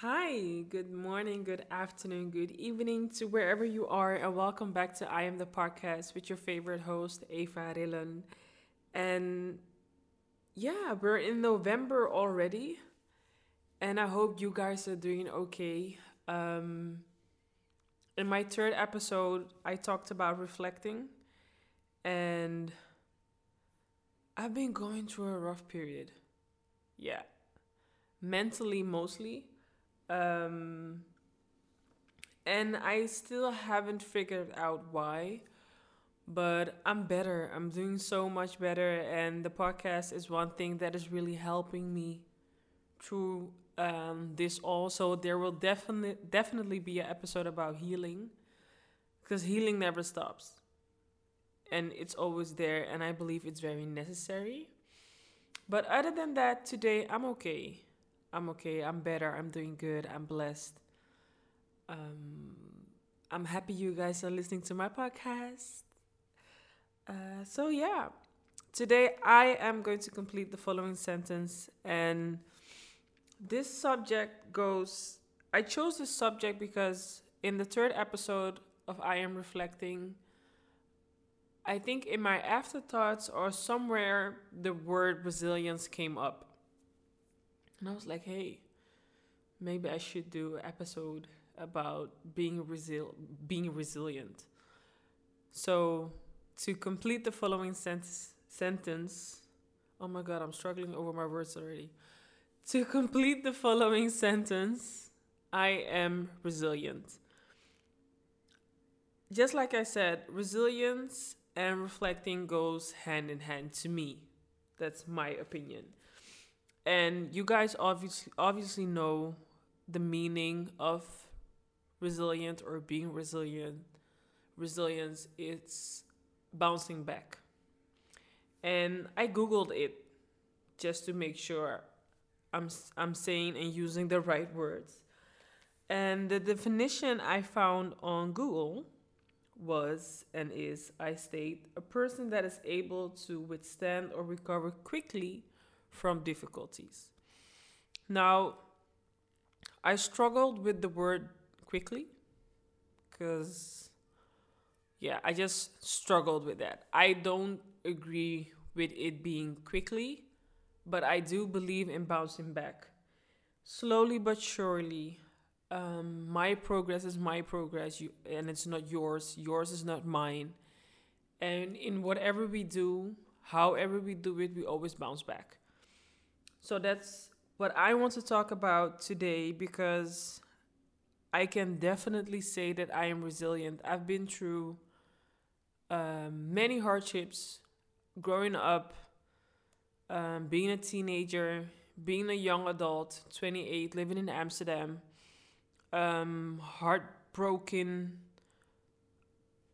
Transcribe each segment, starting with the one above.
Hi, good morning, good afternoon, good evening to wherever you are, and welcome back to I Am the Podcast with your favorite host, Eva Rillen. And yeah, we're in November already, and I hope you guys are doing okay. Um, in my third episode, I talked about reflecting, and I've been going through a rough period. Yeah, mentally mostly um, and I still haven't figured out why, but I'm better. I'm doing so much better, and the podcast is one thing that is really helping me through um, this. Also, there will definitely definitely be an episode about healing, because healing never stops, and it's always there, and I believe it's very necessary. But other than that, today I'm okay. I'm okay. I'm better. I'm doing good. I'm blessed. Um, I'm happy you guys are listening to my podcast. Uh, so, yeah, today I am going to complete the following sentence. And this subject goes I chose this subject because in the third episode of I Am Reflecting, I think in my afterthoughts or somewhere the word resilience came up. And I was like, hey, maybe I should do an episode about being resil- being resilient. So to complete the following sentence sentence, oh my god, I'm struggling over my words already. To complete the following sentence, I am resilient. Just like I said, resilience and reflecting goes hand in hand to me. That's my opinion and you guys obviously obviously know the meaning of resilient or being resilient. Resilience it's bouncing back. And i googled it just to make sure i'm i'm saying and using the right words. And the definition i found on google was and is i state a person that is able to withstand or recover quickly from difficulties. Now, I struggled with the word quickly because, yeah, I just struggled with that. I don't agree with it being quickly, but I do believe in bouncing back. Slowly but surely, um, my progress is my progress, you, and it's not yours. Yours is not mine. And in whatever we do, however we do it, we always bounce back. So that's what I want to talk about today because I can definitely say that I am resilient. I've been through um, many hardships growing up, um, being a teenager, being a young adult, 28, living in Amsterdam, um, heartbroken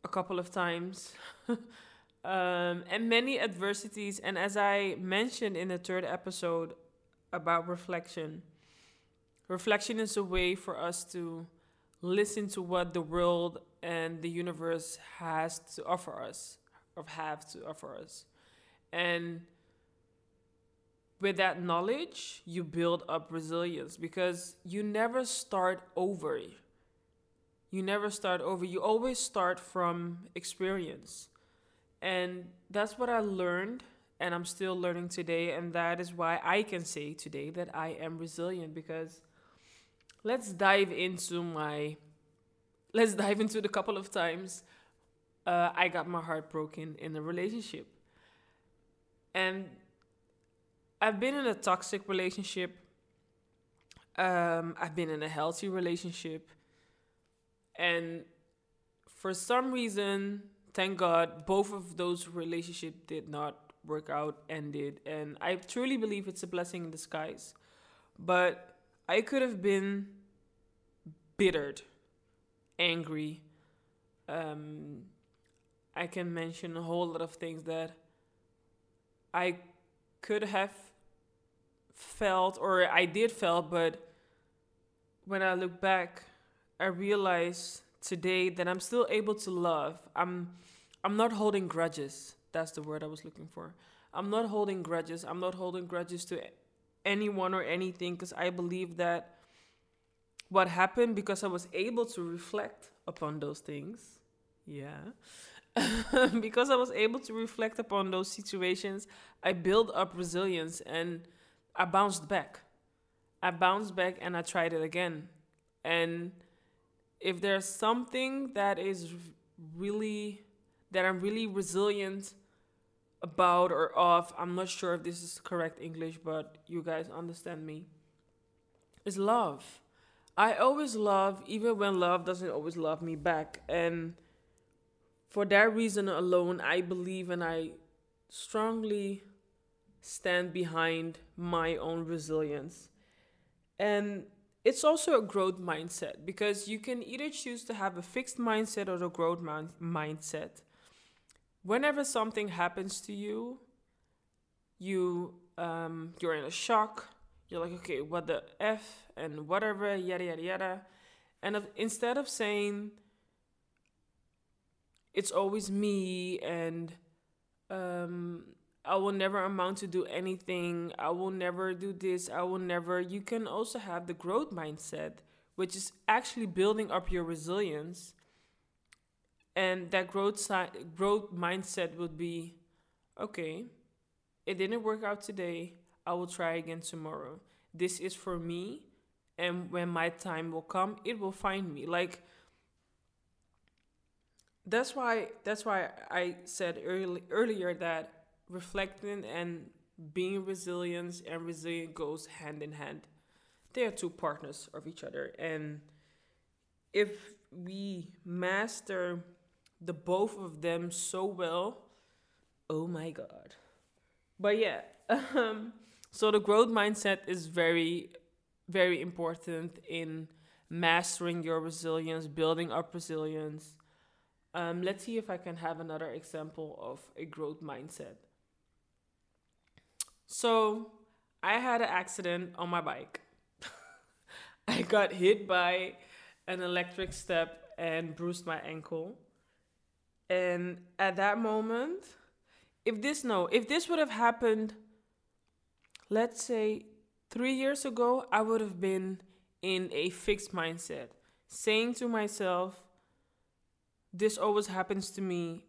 a couple of times. um, and many adversities. And as I mentioned in the third episode about reflection, reflection is a way for us to listen to what the world and the universe has to offer us, or have to offer us. And with that knowledge, you build up resilience because you never start over. You never start over. You always start from experience. And that's what I learned and I'm still learning today. And that is why I can say today that I am resilient because let's dive into my, let's dive into the couple of times uh, I got my heart broken in a relationship. And I've been in a toxic relationship. Um, I've been in a healthy relationship. And for some reason, thank God, both of those relationships did not work out, ended. And I truly believe it's a blessing in disguise. But I could have been bittered, angry. Um, I can mention a whole lot of things that I could have felt or I did felt, but when I look back, I realize today that I'm still able to love. I'm I'm not holding grudges. That's the word I was looking for. I'm not holding grudges. I'm not holding grudges to anyone or anything because I believe that what happened because I was able to reflect upon those things. Yeah. because I was able to reflect upon those situations, I built up resilience and I bounced back. I bounced back and I tried it again. And if there's something that is really, that I'm really resilient about or of, I'm not sure if this is correct English, but you guys understand me, is love. I always love, even when love doesn't always love me back. And for that reason alone, I believe and I strongly stand behind my own resilience. And it's also a growth mindset because you can either choose to have a fixed mindset or a growth man- mindset. Whenever something happens to you, you um, you're in a shock. You're like, okay, what the f and whatever, yada yada yada. And if, instead of saying it's always me and um, I will never amount to do anything. I will never do this. I will never. You can also have the growth mindset, which is actually building up your resilience. And that growth si- growth mindset would be, okay, it didn't work out today. I will try again tomorrow. This is for me, and when my time will come, it will find me. Like that's why that's why I said early, earlier that reflecting and being resilient and resilient goes hand in hand. They are two partners of each other. And if we master the both of them so well, oh my god. But yeah, um, so the growth mindset is very, very important in mastering your resilience, building up resilience. Um, let's see if I can have another example of a growth mindset. So I had an accident on my bike. I got hit by an electric step and bruised my ankle. And at that moment, if this no, if this would have happened, let's say three years ago, I would have been in a fixed mindset, saying to myself, "This always happens to me.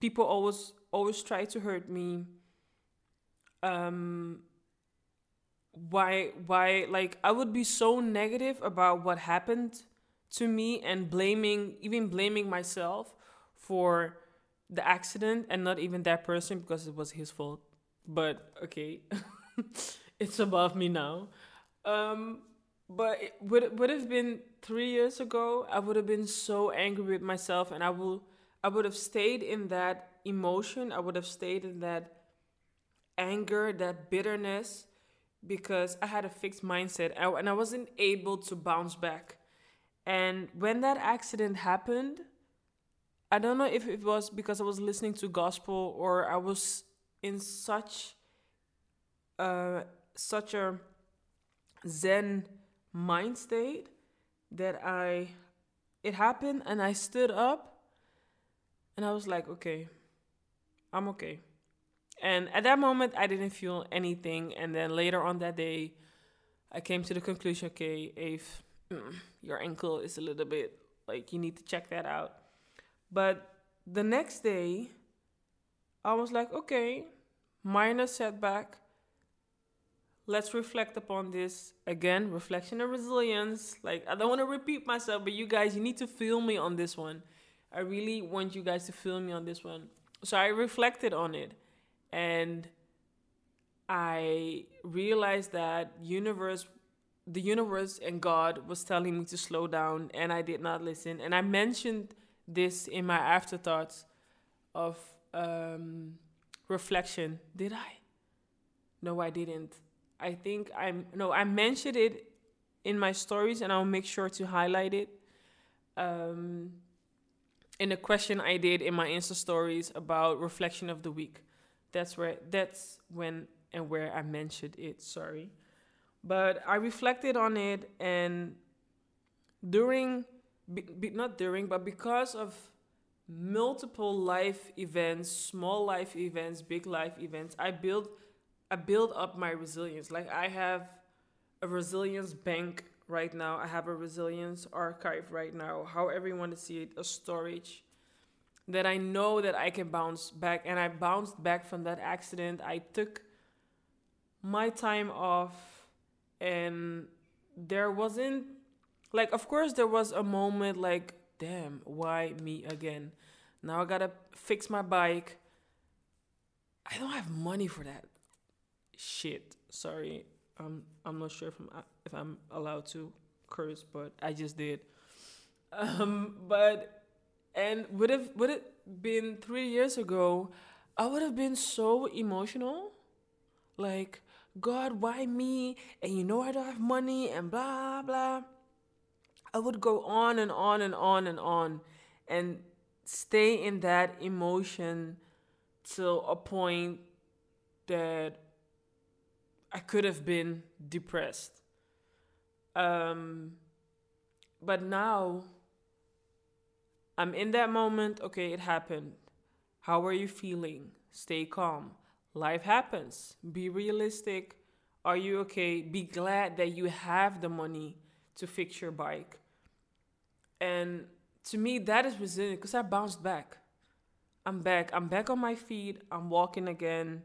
People always always try to hurt me um why why like I would be so negative about what happened to me and blaming even blaming myself for the accident and not even that person because it was his fault. But okay. it's above me now. Um but it would would have been 3 years ago, I would have been so angry with myself and I will I would have stayed in that emotion. I would have stayed in that anger, that bitterness, because I had a fixed mindset and I wasn't able to bounce back. And when that accident happened, I don't know if it was because I was listening to gospel or I was in such uh such a zen mind state that I it happened and I stood up and I was like, okay, I'm okay. And at that moment, I didn't feel anything. And then later on that day, I came to the conclusion okay, if mm, your ankle is a little bit like you need to check that out. But the next day, I was like, okay, minor setback. Let's reflect upon this again. Reflection and resilience. Like, I don't want to repeat myself, but you guys, you need to feel me on this one. I really want you guys to feel me on this one. So I reflected on it and I realized that universe the universe and God was telling me to slow down and I did not listen. And I mentioned this in my afterthoughts of um, reflection. Did I? No, I didn't. I think I'm no, I mentioned it in my stories and I'll make sure to highlight it. Um, in a question I did in my Insta stories about reflection of the week. That's where that's when and where I mentioned it. Sorry, but I reflected on it, and during, be, be, not during, but because of multiple life events, small life events, big life events, I build, I build up my resilience. Like I have a resilience bank right now. I have a resilience archive right now, however you want to see it, a storage that I know that I can bounce back. And I bounced back from that accident. I took my time off, and there wasn't, like, of course, there was a moment like, damn, why me again? Now I gotta fix my bike. I don't have money for that shit. Sorry, I'm I'm not sure if I'm if I'm allowed to curse, but I just did. Um, but and would have would it been three years ago, I would have been so emotional, like God, why me? And you know I don't have money and blah blah. I would go on and on and on and on, and stay in that emotion till a point that I could have been depressed. Um, but now I'm in that moment. Okay, it happened. How are you feeling? Stay calm. Life happens. Be realistic. Are you okay? Be glad that you have the money to fix your bike. And to me, that is resilient because I bounced back. I'm back. I'm back on my feet. I'm walking again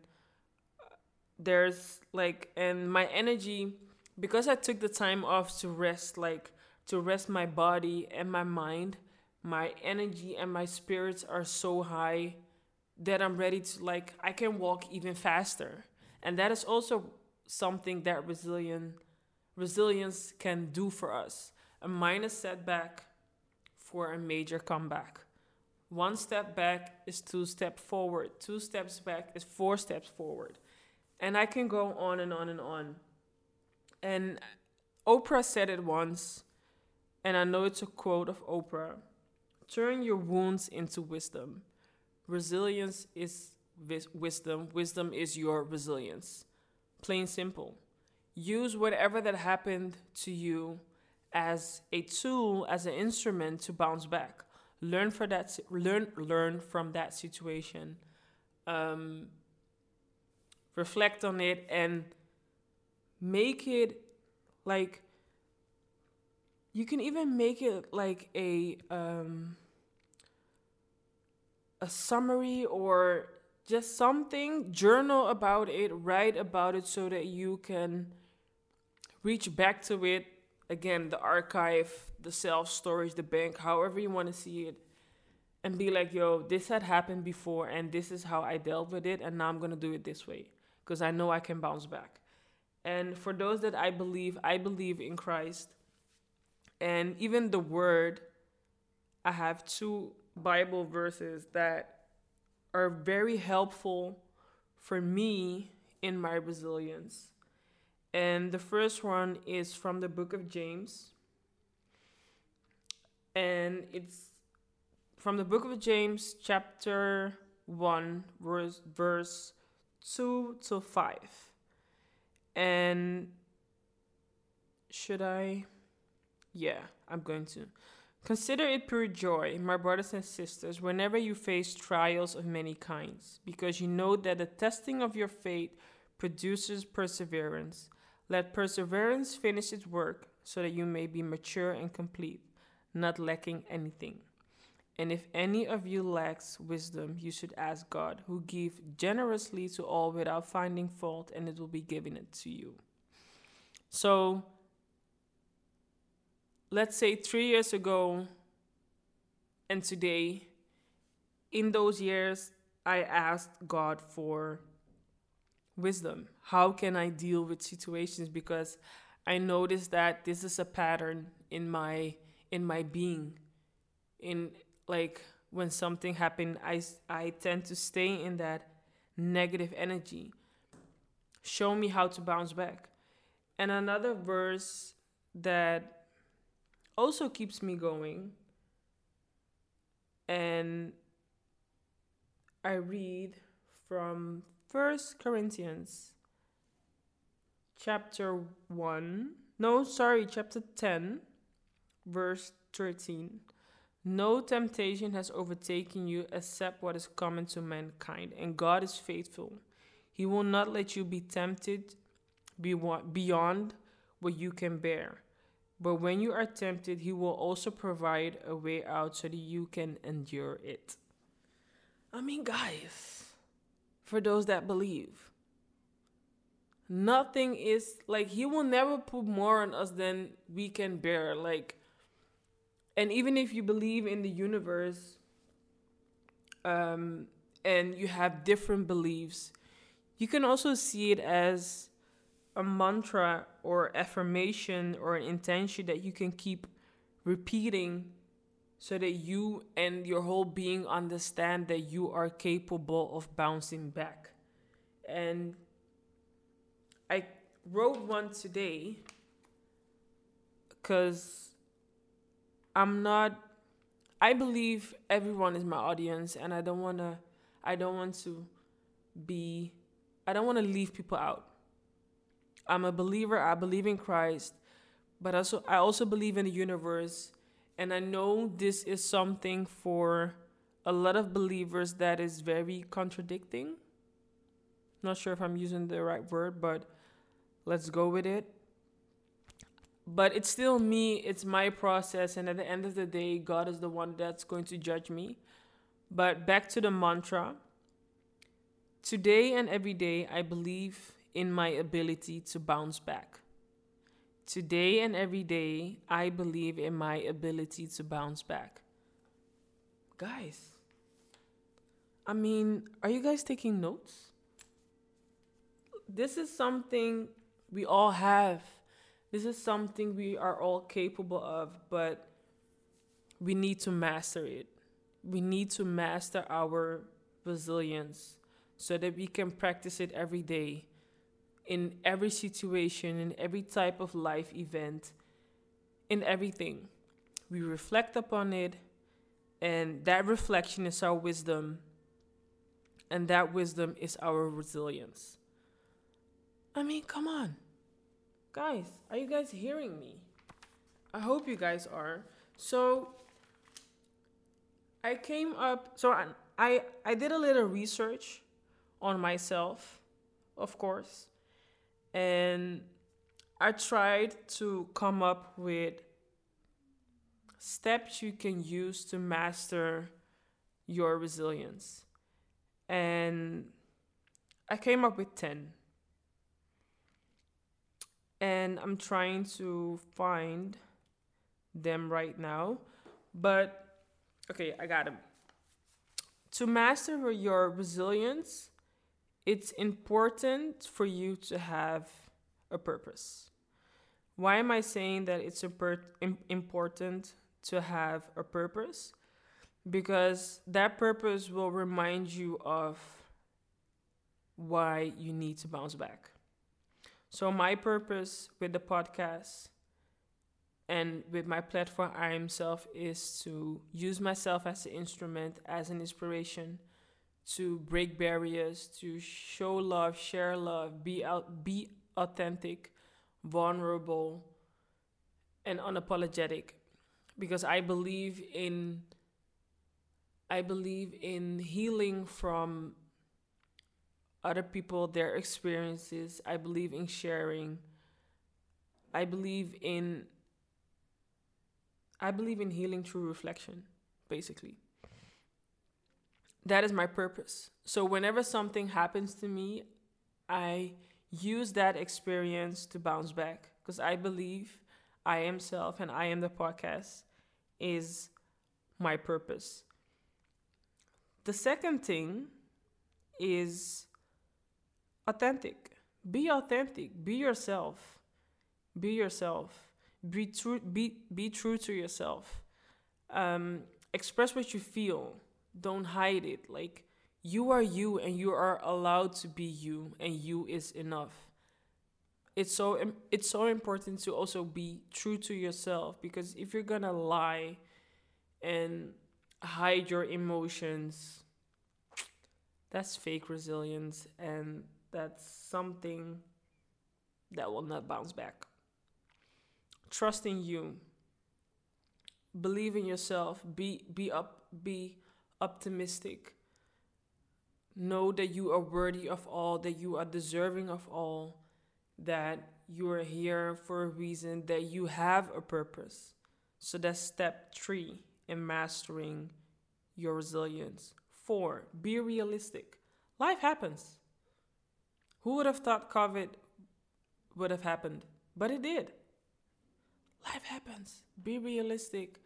there's like and my energy because I took the time off to rest like to rest my body and my mind my energy and my spirits are so high that I'm ready to like I can walk even faster. And that is also something that resilient resilience can do for us. A minor setback for a major comeback. One step back is two steps forward. Two steps back is four steps forward. And I can go on and on and on. And Oprah said it once, and I know it's a quote of Oprah turn your wounds into wisdom. Resilience is vis- wisdom, wisdom is your resilience. Plain simple. Use whatever that happened to you as a tool, as an instrument to bounce back. Learn from that. Learn learn from that situation. Um, reflect on it and make it like you can even make it like a um, a summary or just something journal about it write about it so that you can reach back to it again the archive the self storage the bank however you want to see it and be like yo this had happened before and this is how i dealt with it and now i'm going to do it this way because I know I can bounce back. And for those that I believe, I believe in Christ. And even the word, I have two Bible verses that are very helpful for me in my resilience. And the first one is from the book of James. And it's from the book of James, chapter 1, verse, verse 2 to 5. And should I? Yeah, I'm going to. Consider it pure joy, my brothers and sisters, whenever you face trials of many kinds, because you know that the testing of your faith produces perseverance. Let perseverance finish its work, so that you may be mature and complete, not lacking anything. And if any of you lacks wisdom, you should ask God, who give generously to all without finding fault, and it will be given it to you. So, let's say three years ago and today, in those years, I asked God for wisdom. How can I deal with situations? Because I noticed that this is a pattern in my in my being in like when something happened i i tend to stay in that negative energy show me how to bounce back and another verse that also keeps me going and i read from first corinthians chapter 1 no sorry chapter 10 verse 13 no temptation has overtaken you except what is common to mankind, and God is faithful. He will not let you be tempted beyond what you can bear. But when you are tempted, he will also provide a way out so that you can endure it. I mean, guys, for those that believe, nothing is like he will never put more on us than we can bear. Like, and even if you believe in the universe, um, and you have different beliefs, you can also see it as a mantra or affirmation or an intention that you can keep repeating so that you and your whole being understand that you are capable of bouncing back. And I wrote one today because I'm not I believe everyone is my audience and I don't want to I don't want to be I don't want to leave people out. I'm a believer. I believe in Christ, but also I also believe in the universe, and I know this is something for a lot of believers that is very contradicting. Not sure if I'm using the right word, but let's go with it. But it's still me, it's my process, and at the end of the day, God is the one that's going to judge me. But back to the mantra. Today and every day, I believe in my ability to bounce back. Today and every day, I believe in my ability to bounce back. Guys, I mean, are you guys taking notes? This is something we all have. This is something we are all capable of, but we need to master it. We need to master our resilience so that we can practice it every day in every situation, in every type of life event, in everything. We reflect upon it, and that reflection is our wisdom, and that wisdom is our resilience. I mean, come on. Guys, are you guys hearing me? I hope you guys are. So, I came up, so I, I, I did a little research on myself, of course and I tried to come up with steps you can use to master your resilience. And I came up with 10. And I'm trying to find them right now. But okay, I got them. To master your resilience, it's important for you to have a purpose. Why am I saying that it's important to have a purpose? Because that purpose will remind you of why you need to bounce back. So, my purpose with the podcast and with my platform, I am self, is to use myself as an instrument, as an inspiration to break barriers, to show love, share love, be out, be authentic, vulnerable, and unapologetic. Because I believe in I believe in healing from other people, their experiences. I believe in sharing. I believe in I believe in healing through reflection, basically that is my purpose. So whenever something happens to me, I use that experience to bounce back because I believe I am self and I am the podcast is my purpose. The second thing is authentic. Be authentic. Be yourself. Be yourself. Be true. Be be true to yourself. Um, express what you feel don't hide it. Like you are you and you are allowed to be you and you is enough. It's so it's so important to also be true to yourself because if you're going to lie and hide your emotions that's fake resilience and that's something that will not bounce back. Trust in you. Believe in yourself. Be be up be optimistic. Know that you are worthy of all, that you are deserving of all, that you are here for a reason, that you have a purpose. So that's step three in mastering your resilience. Four, be realistic. Life happens. Who would have thought COVID would have happened? But it did. Life happens. Be realistic.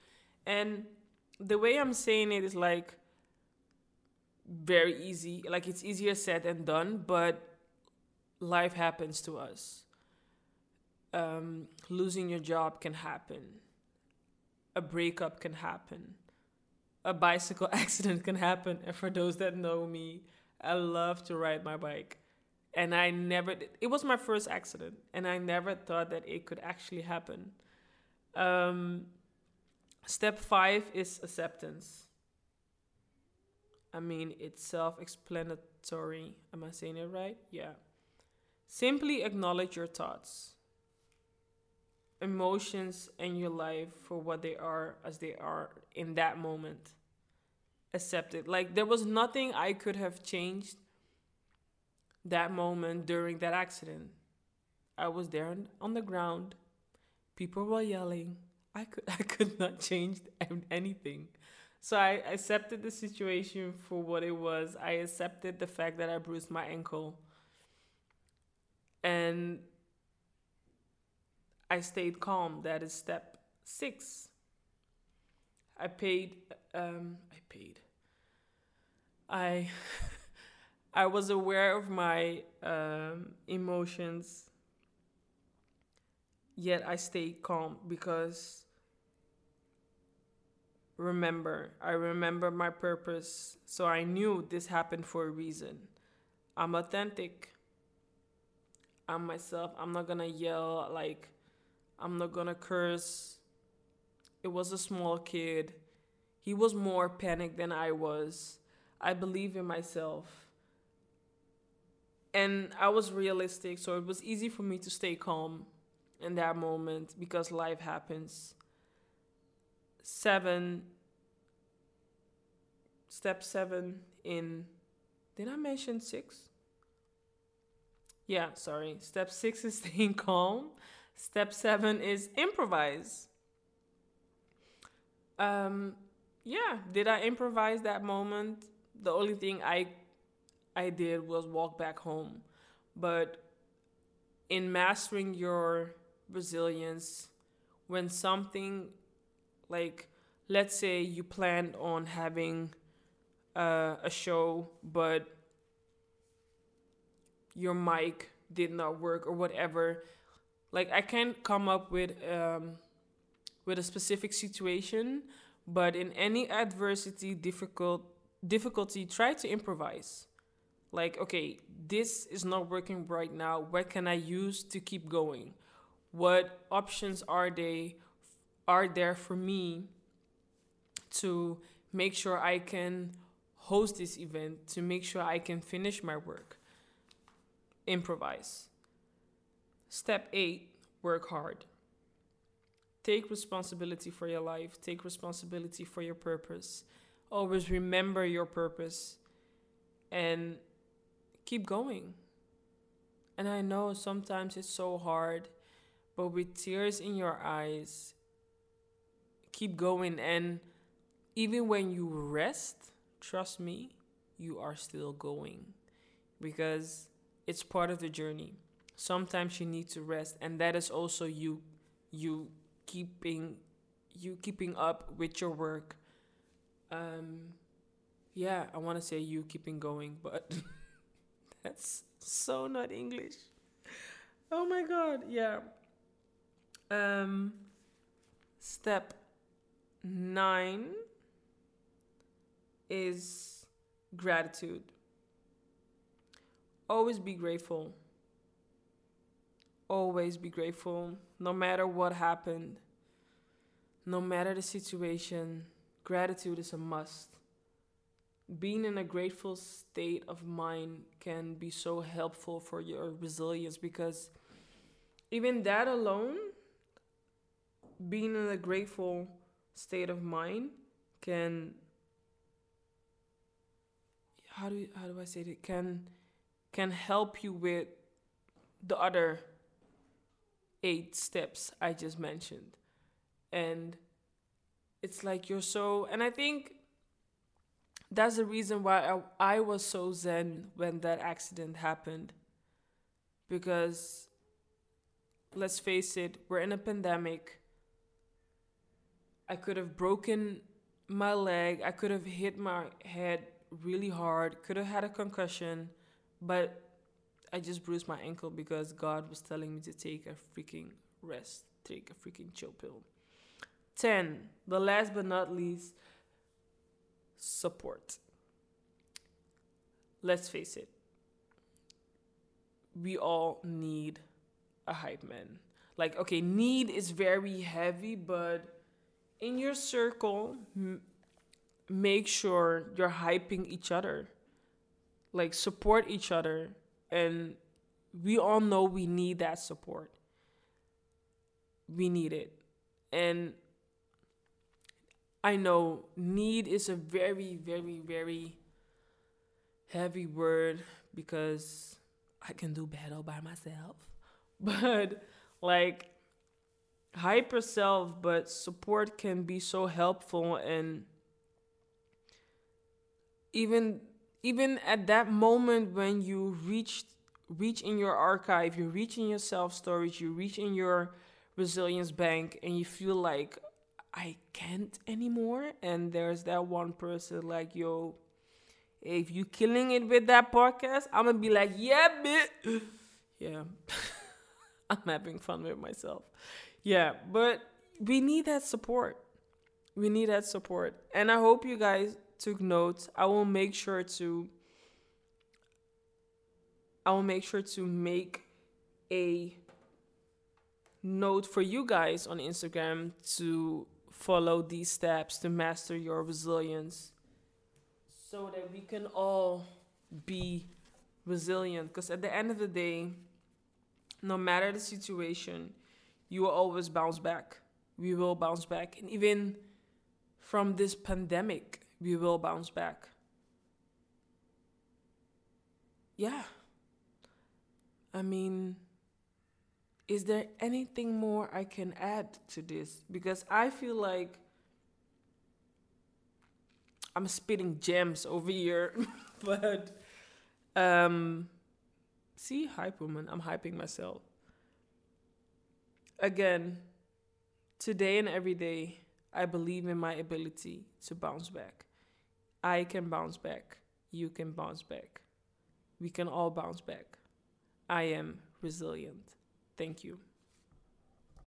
And the way I'm saying it is like very easy. Like it's easier said than done, but life happens to us. Um, losing your job can happen. A breakup can happen. A bicycle accident can happen. And for those that know me, I love to ride my bike. And I never, it was my first accident, and I never thought that it could actually happen. Um, step five is acceptance. I mean, it's self explanatory. Am I saying it right? Yeah. Simply acknowledge your thoughts, emotions, and your life for what they are as they are in that moment. Accept it. Like, there was nothing I could have changed that moment during that accident. I was there on the ground. People were yelling. I could I could not change anything. So I accepted the situation for what it was. I accepted the fact that I bruised my ankle. And I stayed calm. That is step six. I paid um I paid. I I was aware of my um, emotions, yet I stayed calm because remember, I remember my purpose, so I knew this happened for a reason. I'm authentic. I'm myself. I'm not gonna yell, like, I'm not gonna curse. It was a small kid. He was more panicked than I was. I believe in myself and I was realistic, so it was easy for me to stay calm in that moment because life happens. Seven, step seven in, did I mention six? Yeah, sorry. Step six is staying calm. Step seven is improvise. Um, yeah, did I improvise that moment? The only thing I I did was walk back home. But in mastering your resilience, when something like, let's say you planned on having uh, a show, but your mic did not work or whatever, like I can't come up with um, with a specific situation, but in any adversity, difficult difficulty, try to improvise. Like okay this is not working right now. What can i use to keep going? What options are they are there for me to make sure i can host this event to make sure i can finish my work improvise. Step 8 work hard. Take responsibility for your life. Take responsibility for your purpose. Always remember your purpose and keep going. And I know sometimes it's so hard, but with tears in your eyes, keep going. And even when you rest, trust me, you are still going because it's part of the journey. Sometimes you need to rest, and that is also you you keeping you keeping up with your work. Um yeah, I want to say you keeping going, but That's so not English. Oh my god, yeah. Um step 9 is gratitude. Always be grateful. Always be grateful no matter what happened. No matter the situation, gratitude is a must being in a grateful state of mind can be so helpful for your resilience because even that alone being in a grateful state of mind can how do how do I say it can can help you with the other eight steps I just mentioned. And it's like you're so, and I think that's the reason why I, I was so zen when that accident happened. Because let's face it, we're in a pandemic. I could have broken my leg, I could have hit my head really hard, could have had a concussion, but I just bruised my ankle because God was telling me to take a freaking rest, take a freaking chill pill. 10. The last but not least, support. Let's face it, we all need a hype man. Like, okay, need is very heavy, but in your circle, m- make sure you're hyping each other. Like, support each other. And we all know we need that support. We need it. And I know need is a very, very, very heavy word because I can do battle by myself. But like hype yourself, but support can be so helpful and even even at that moment when you reach reach in your archive, you reach in your self storage, you reach in your resilience bank and you feel like I can't anymore. And there's that one person like, yo, if you killing it with that podcast, I'm gonna be like, yeah, bitch. yeah. I'm having fun with myself. Yeah, but we need that support. We need that support. And I hope you guys took notes. I will make sure to I will make sure to make a note for you guys on Instagram to follow these steps to master your resilience so that we can all be resilient because at the end of the day no matter the situation you will always bounce back we will bounce back and even from this pandemic we will bounce back yeah i mean is there anything more I can add to this? Because I feel like I'm spitting gems over here, but um, see, hype woman, I'm hyping myself. Again, today and every day, I believe in my ability to bounce back. I can bounce back. You can bounce back. We can all bounce back. I am resilient. Thank you.